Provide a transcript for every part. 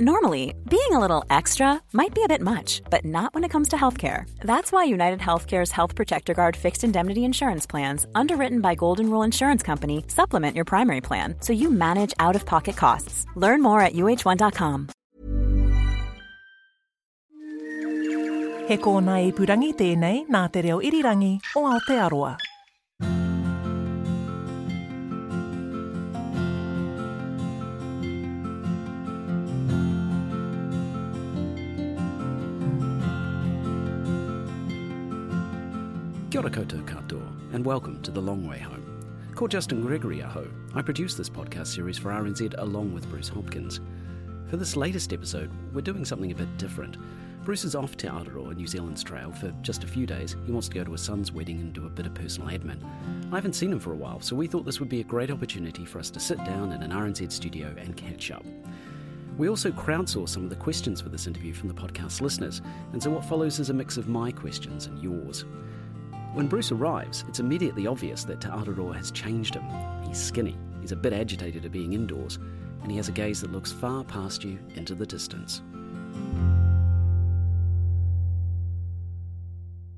Normally, being a little extra might be a bit much, but not when it comes to healthcare. That's why United Healthcare's Health Protector Guard fixed indemnity insurance plans, underwritten by Golden Rule Insurance Company, supplement your primary plan so you manage out of pocket costs. Learn more at uh1.com. He kōna ipurangi tēnei nā te reo irirangi o Aotearoa. Kia ora koutou katoa, and welcome to The Long Way Home. Called Justin Gregory aho, I produce this podcast series for RNZ along with Bruce Hopkins. For this latest episode, we're doing something a bit different. Bruce is off Te Araroa, New Zealand's trail, for just a few days. He wants to go to his son's wedding and do a bit of personal admin. I haven't seen him for a while, so we thought this would be a great opportunity for us to sit down in an RNZ studio and catch up. We also crowdsource some of the questions for this interview from the podcast listeners, and so what follows is a mix of my questions and yours. When Bruce arrives, it's immediately obvious that Te has changed him. He's skinny, he's a bit agitated at being indoors, and he has a gaze that looks far past you into the distance.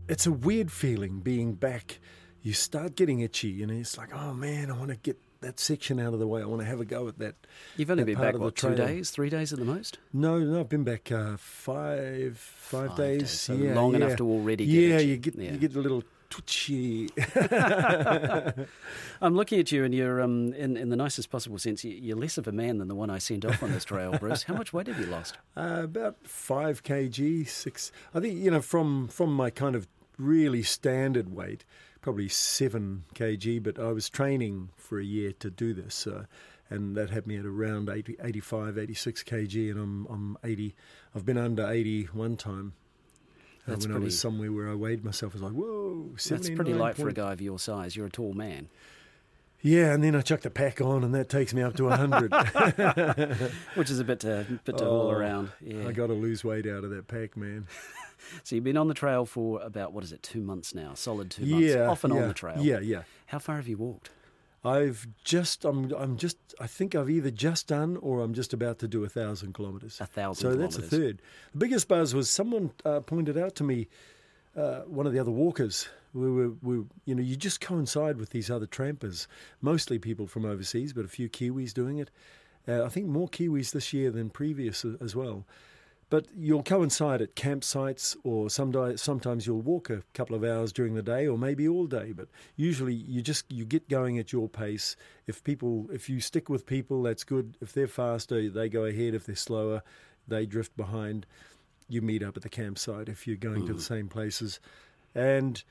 It's a weird feeling being back. You start getting itchy, and it's like, oh man, I want to get that section out of the way. I want to have a go at that. You've only that been back, what, two days, three days at the most? No, no, I've been back uh, five, five, Five days. days, so yeah, long yeah. enough to already get Yeah, itchy. you get Yeah. you get a little twitchy. I'm looking at you, and you're, um, in, in the nicest possible sense, you- you're less of a man than the one I sent off on this trail, Bruce. How much weight have you lost? Uh, about five kg, six. I think you know from from my kind of really standard weight, probably seven kg. But I was training for a year to do this, uh, and that had me at around 80, 85, 86 kg, and I'm I'm 80. I've been under 80 one time. That's when I was somewhere where I weighed myself, I was like, whoa, That's pretty 79 light for a guy of your size. You're a tall man. Yeah, and then I chuck the pack on, and that takes me up to 100. Which is a bit to, bit to haul Oh, around. Yeah. I got to lose weight out of that pack, man. So you've been on the trail for about, what is it, two months now? Solid two months. yeah, Off and yeah, on the trail. Yeah, yeah. How far have you walked? I've just, I'm, I'm just, I think I've either just done or I'm just about to do a thousand kilometres. A thousand So that's a third. The biggest buzz was someone uh, pointed out to me, uh, one of the other walkers. We were, we, you know, you just coincide with these other trampers, mostly people from overseas, but a few Kiwis doing it. Uh, I think more Kiwis this year than previous as well. But you'll coincide at campsites, or some sometimes you'll walk a couple of hours during the day, or maybe all day. But usually, you just you get going at your pace. If people, if you stick with people, that's good. If they're faster, they go ahead. If they're slower, they drift behind. You meet up at the campsite if you're going to the mm. same places. And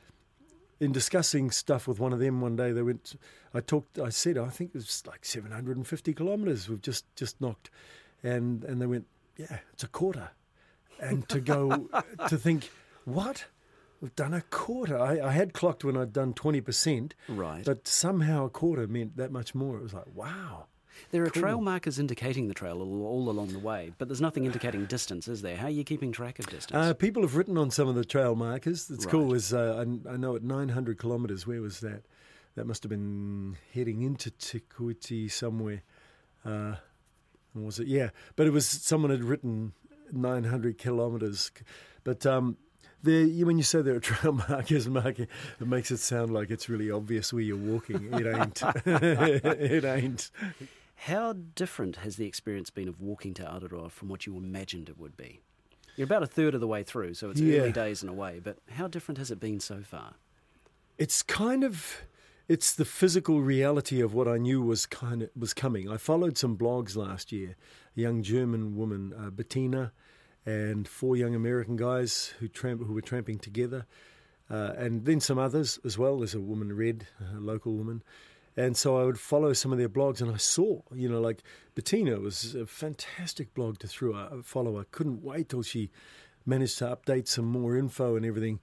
in discussing stuff with one of them one day, they went. I talked. I said, I think it was like 750 kilometres. We've just just knocked, and and they went, yeah, it's a quarter. And to go to think, what? We've done a quarter. I, I had clocked when I'd done 20%, Right. but somehow a quarter meant that much more. It was like, wow. There are Cool. trail markers indicating the trail all, all along the way, but there's nothing indicating distance, is there? How are you keeping track of distance? Uh, people have written on some of the trail markers. It's cool. Right. Is uh, I, I know at 900 kilometres, where was that? That must have been heading into Te Kuiti somewhere. Uh, or was it? Yeah, but it was someone had written 900 kilometres. But um, there, you, when you say there are trail markers marking, it makes it sound like it's really obvious where you're walking. It ain't. it ain't. How different has the experience been of walking Te Araroa from what you imagined it would be? You're about a third of the way through, so it's Yeah. early days in a way, but how different has it been so far? it's kind of it's the physical reality of what I knew was kind of was coming. I followed some blogs last year. A young German woman, uh, Bettina, and four young American guys who tramp who were tramping together, uh, and then some others as well. There's a woman, Red, a local woman. And so I would follow some of their blogs, and I saw, you know, like Bettina was a fantastic blog to through follow. I couldn't wait till she managed to update some more info and everything.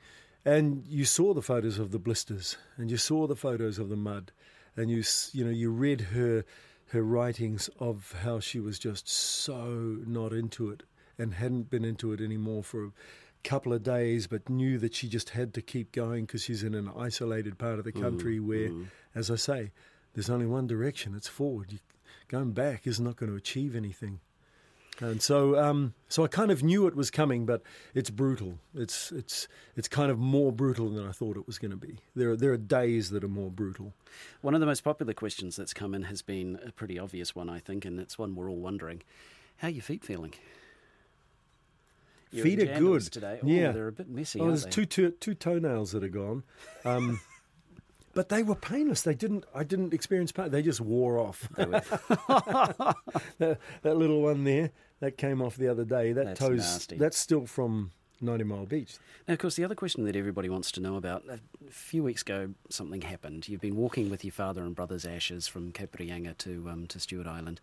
And you saw the photos of the blisters, and you saw the photos of the mud, and you you know you read her her writings of how she was just so not into it and hadn't been into it anymore for a couple of days, but knew that she just had to keep going because she's in an isolated part of the mm, country where, mm. as I say, there's only one direction. It's forward. You, going back is not going to achieve anything. And so, um, so I kind of knew it was coming, but it's brutal. It's it's it's kind of more brutal than I thought it was going to be. There are, there are days that are more brutal. One of the most popular questions that's come in has been a pretty obvious one, I think, and it's one we're all wondering: How are your feet feeling? Feet are good. today. Oh, Yeah. they're a bit messy. Oh, there's two, two two toenails that are gone, um, but they were painless. They didn't. I didn't experience pain. They just wore off. That, that little one there that came off the other day. That That's toes. nasty. That's still from Ninety Mile Beach. Now, of course, the other question that everybody wants to know about a few weeks ago, something happened. You've been walking with your father and brother's ashes from Cape Reinga to, um, to Stewart Island.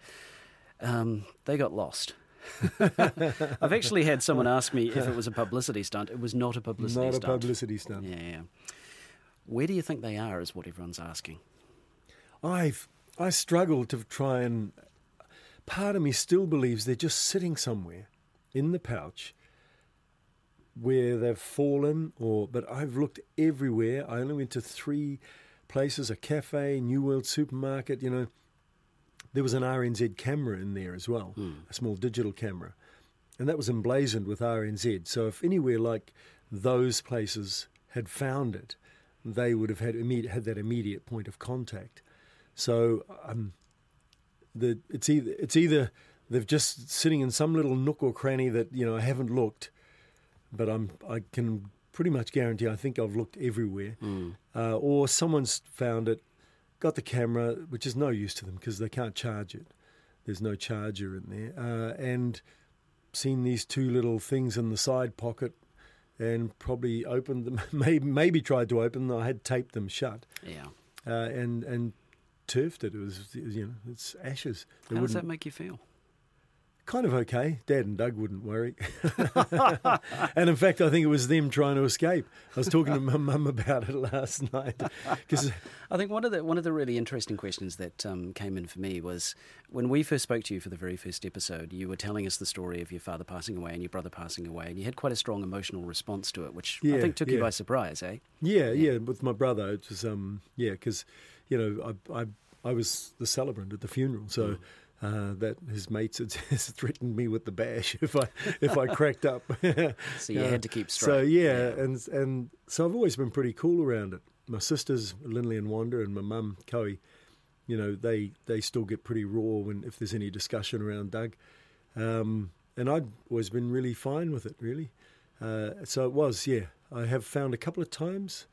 Um, they got lost. I've actually had someone ask me if it was a publicity stunt. It was not a publicity Not a stunt. publicity stunt. Yeah, yeah. Where do you think they are, is what everyone's asking. I've I struggle to try and part of me still believes they're just sitting somewhere in the pouch where they've fallen or but I've looked everywhere. I only went to three places, a cafe, New World supermarket, you know. There was an RNZ camera in there as well, a small digital camera. And that was emblazoned with RNZ. So if anywhere like those places had found it, they would have had immediate, had that immediate point of contact. So um, the it's either it's either they've just sitting in some little nook or cranny that you know I haven't looked, but I'm I can pretty much guarantee I think I've looked everywhere, uh, or someone's found it, got the camera, which is no use to them because they can't charge it. There's no charger in there, uh, and seen these two little things in the side pocket. And probably opened them, maybe maybe tried to open them. I had taped them shut Yeah. uh, and and turfed it. It was you know it's ashes. It How does that make you feel? kind of okay. Dad and Doug wouldn't worry. and in fact, I think it was them trying to escape. I was talking to my mum about it last night because I think one of the one of the really interesting questions that um, came in for me was when we first spoke to you for the very first episode. You were telling us the story of your father passing away and your brother passing away, and you had quite a strong emotional response to it, which I think took you by surprise, eh? yeah, yeah, with my brother, it was um yeah because you know I I I was the celebrant at the funeral, so. Uh, that his mates had threatened me with the bash if I if I cracked up. So you had to keep So straight. yeah, and and so I've always been pretty cool around it. My sisters Lindley and Wanda, and my mum Coe, you know, they they still get pretty raw when if there's any discussion around Doug, um, and I've always been really fine with it. Really, uh, so it was. Yeah, I have found a couple of times,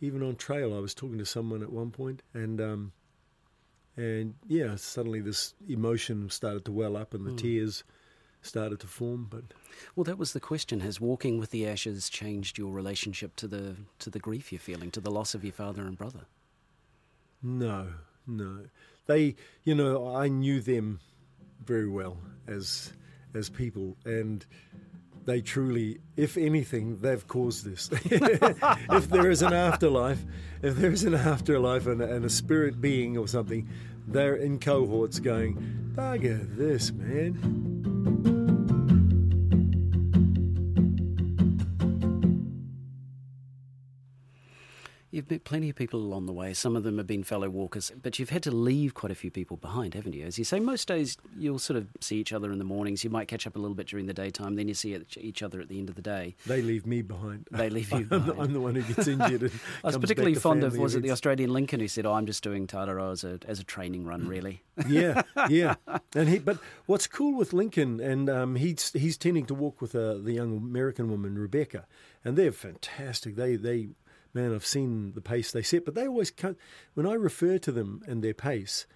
even on trail, I was talking to someone at one point, and. Um, and yeah, suddenly this emotion started to well up, and the tears started to form. But Well, that was the question: Has walking with the ashes changed your relationship to the to the grief you're feeling, to the loss of your father and brother? No, no. They, you know, I knew them very well as as people, and they truly, if anything, they've caused this. if there is an afterlife, if there is an afterlife and, and a spirit being or something, they're in cohorts going, bugger this, man. You've met plenty of people along the way. Some of them have been fellow walkers, but you've had to leave quite a few people behind, haven't you? As you say, most days you'll sort of see each other in the mornings. You might catch up a little bit during the daytime. Then you see each- other at the end of the day. They leave me behind. They leave you I'm, the, behind. I'm the one who gets injured. And I was particularly fond of was it the. Australian Lincoln who said, "Oh, I'm just doing Te Araroa as a as a training run, really." yeah, yeah. And he, but what's cool with Lincoln, and um, he's he's tending to walk with uh, the young American woman Rebecca, and they're fantastic. They they man, I've seen the pace they set, but they always come when I refer to them and their pace,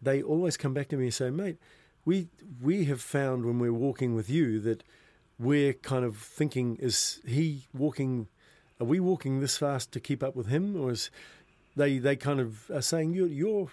they always come back to me and say, mate, we we have found when we're walking with you that we're kind of thinking, is he walking? Are we walking this fast to keep up with him, or is they they kind of are saying you're you're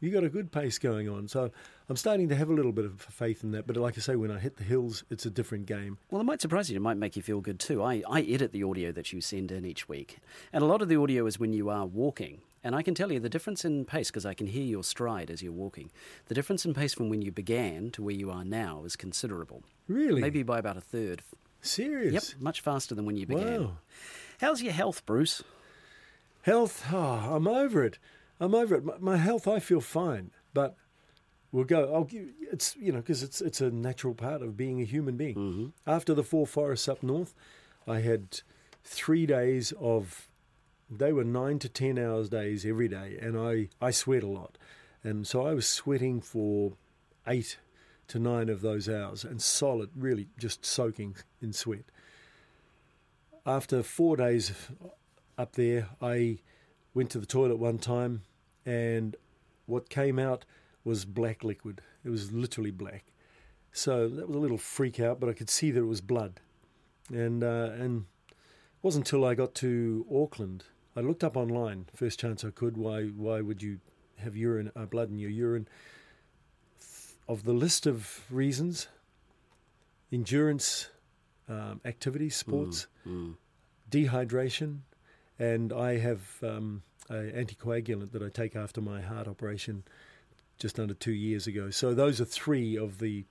you got a good pace going on. So I'm starting to have a little bit of faith in that. But like I say, when I hit the hills, it's a different game. Well, it might surprise you. It might make you feel good too. I, I edit the audio that you send in each week. And a lot of the audio is when you are walking. And I can tell you the difference in pace, because I can hear your stride as you're walking. The difference in pace from when you began to where you are now is considerable. Really? Maybe by about a third. Serious? Yep, much faster than when you began. Wow. How's your health, Bruce? Health, oh, I'm over it. I'm over it. My, my health, I feel fine. But we'll go. I'll give it's you know because it's it's a natural part of being a human being. Mm-hmm. After the four forests up north, I had three days of they were nine to ten hours days every day, and I I sweat a lot, and so I was sweating for eight to nine of those hours, and solid, really just soaking in sweat. After four days up there, I went to the toilet one time, and what came out was black liquid. It was literally black. So that was a little freak out, but I could see that it was blood. And uh, and it wasn't until I got to Auckland, I looked up online first chance I could. Why why would you have urine uh, blood in your urine? Of the list of reasons, endurance um, activities, sports, dehydration, and I have um, an anticoagulant that I take after my heart operation just under two years ago. So those are three of the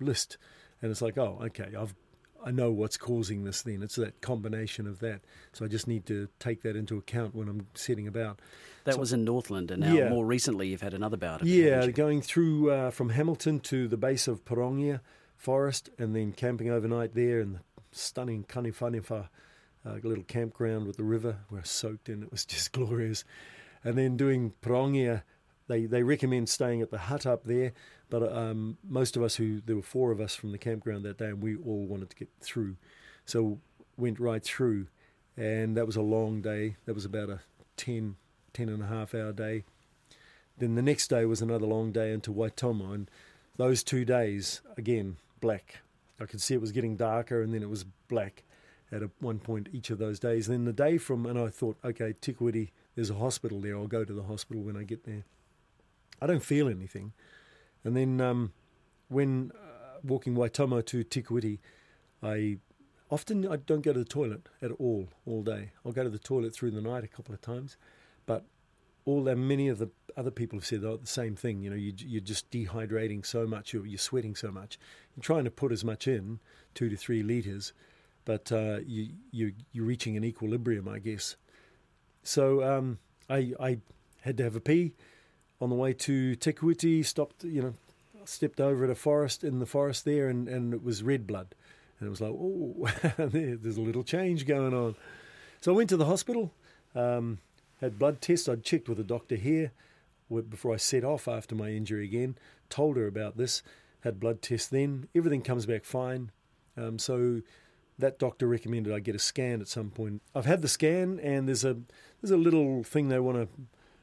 list, and it's like, oh, okay, I've I know what's causing this. Then it's that combination of that. So I just need to take that into account when I'm setting about. That So- was in Northland, and now Yeah. more recently you've had another bout of it. Yeah, going through uh, from Hamilton to the base of Pirongia Forest, and then camping overnight there in the stunning Kaniwhaniwha uh, little campground with the river. We're soaked in; it was just glorious. And then doing Pirongia, they they recommend staying at the hut up there. But um, most of us, who there were four of us from the campground that day, and we all wanted to get through, so went right through, and that was a long day. That was about a 10, 10 and a half hour day. Then the next day was another long day into Waitomo, and those two days again black. I could see it was getting darker, and then it was black at a, one point each of those days. Then the day from, and I thought, okay, Te Kuiti, there's a hospital there. I'll go to the hospital when I get there. I don't feel anything, and then um, when uh, walking Waitomo to Te Kuiti, I often I don't go to the toilet at all all day. I'll go to the toilet through the night a couple of times, but all that many of the other people have said the same thing. You know, you, you're just dehydrating so much, you're, you're sweating so much. You're trying to put as much in, two to three liters, but uh, you, you you're reaching an equilibrium, I guess. So um, I I had to have a pee on the way to Te Kuiti. Stopped, you know, stepped over at a forest in the forest there, and, and it was red blood, and it was like, oh, there's a little change going on. So I went to the hospital. Um, had blood tests. I'd checked with a doctor here before I set off after my injury again. Told her about this. Had blood tests then. Everything comes back fine. Um, so that doctor recommended I get a scan at some point. I've had the scan, and there's a there's a little thing they want to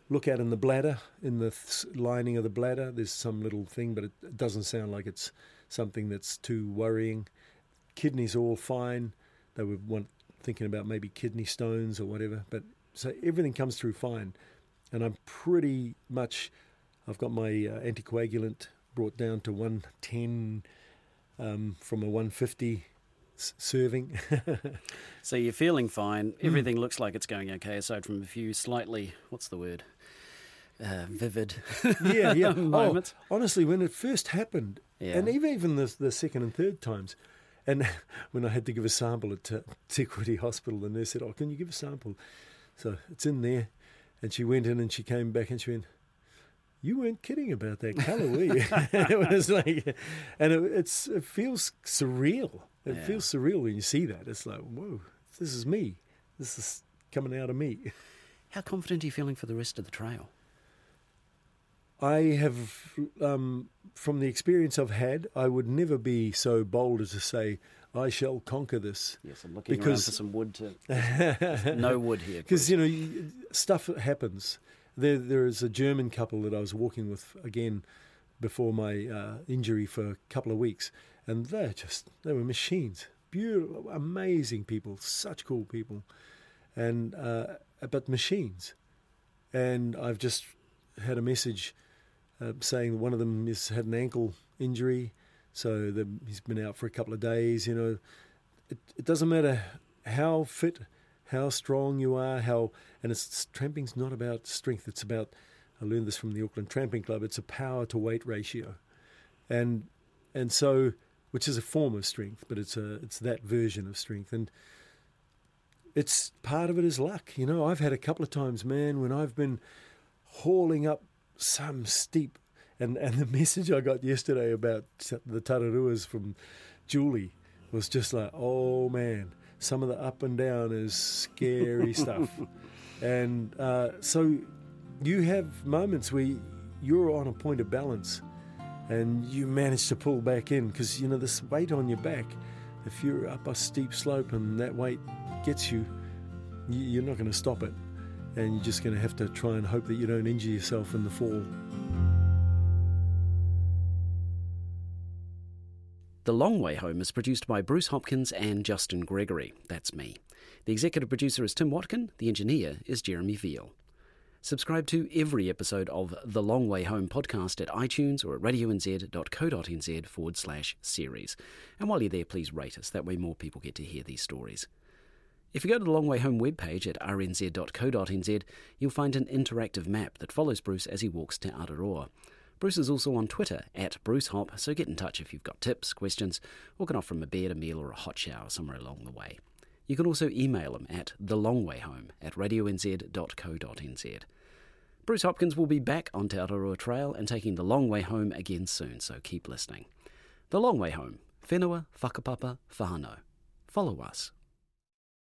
look at in the bladder, in the th- lining of the bladder. There's some little thing, but it, doesn't sound like it's something that's too worrying. Kidneys are all fine. They were want, thinking about maybe kidney stones or whatever, but so everything comes through fine, and I'm pretty much. I've got my uh, anticoagulant brought down to 110 um, from a 150 s- serving. So you're feeling fine. Hmm. Everything looks like it's going okay, aside from a few slightly, what's the word? Uh, vivid yeah, yeah. moments. Oh, honestly, when it first happened, Yeah. and even even the, the second and third times, and when I had to give a sample at uh, Te Kuiti Hospital, the nurse said, "Oh, can you give a sample?" So it's in there, and she went in and she came back and she went, "You weren't kidding about that colour, were you?" it was like, and it, it's it feels surreal. It Yeah. feels surreal when you see that. It's like, whoa, this is me. This is coming out of me. How confident are you feeling for the rest of the trail? I have, um, from the experience I've had, I would never be so bold as to say, I shall conquer this. Yes, I'm looking around for some wood to. no wood here. Because, you know, stuff happens. There, there is a German couple that I was walking with again before my uh, injury for a couple of weeks, and they're just, they were machines. Beautiful, amazing people, such cool people, and uh, but machines. And I've just had a message uh, saying one of them has had an ankle injury, so the, he's been out for a couple of days. You know, it, it doesn't matter how fit, how strong you are, how and it's tramping's not about strength. It's about I learned this from the Auckland Tramping Club. It's a power to weight ratio, and and so which is a form of strength, but it's a it's that version of strength and. It's part of it is luck, you know. I've had a couple of times, man, when I've been hauling up some steep And and the message I got yesterday about the tararuas from Julie was just like, oh man, some of the up and down is scary stuff. And uh, so you have moments where you're on a point of balance and you manage to pull back in because you know this weight on your back if you're up a steep slope and that weight gets you you're not going to stop it and you're just going to have to try and hope that you don't injure yourself in the fall The Long Way Home is produced by Bruce Hopkins and Justin Gregory. That's me. The executive producer is Tim Watkin. The engineer is Jeremy Veal. Subscribe to every episode of The Long Way Home podcast at iTunes or at radionz.co.nz forward slash series. And while you're there, please rate us. That way more people get to hear these stories. If you go to the Long Way Home webpage at rnz.co.nz, you'll find an interactive map that follows Bruce as he walks Te Araroa. Bruce is also on Twitter at BruceHop, so get in touch if you've got tips, questions, or can offer him a beer, a meal, or a hot shower somewhere along the way. You can also email him at thelongwayhome at radionz.co.nz. Bruce Hopkins will be back on Te Araroa Trail and taking the long way home again soon, so keep listening. The Long Way Home, Whenua Whakapapa Whānau. Follow us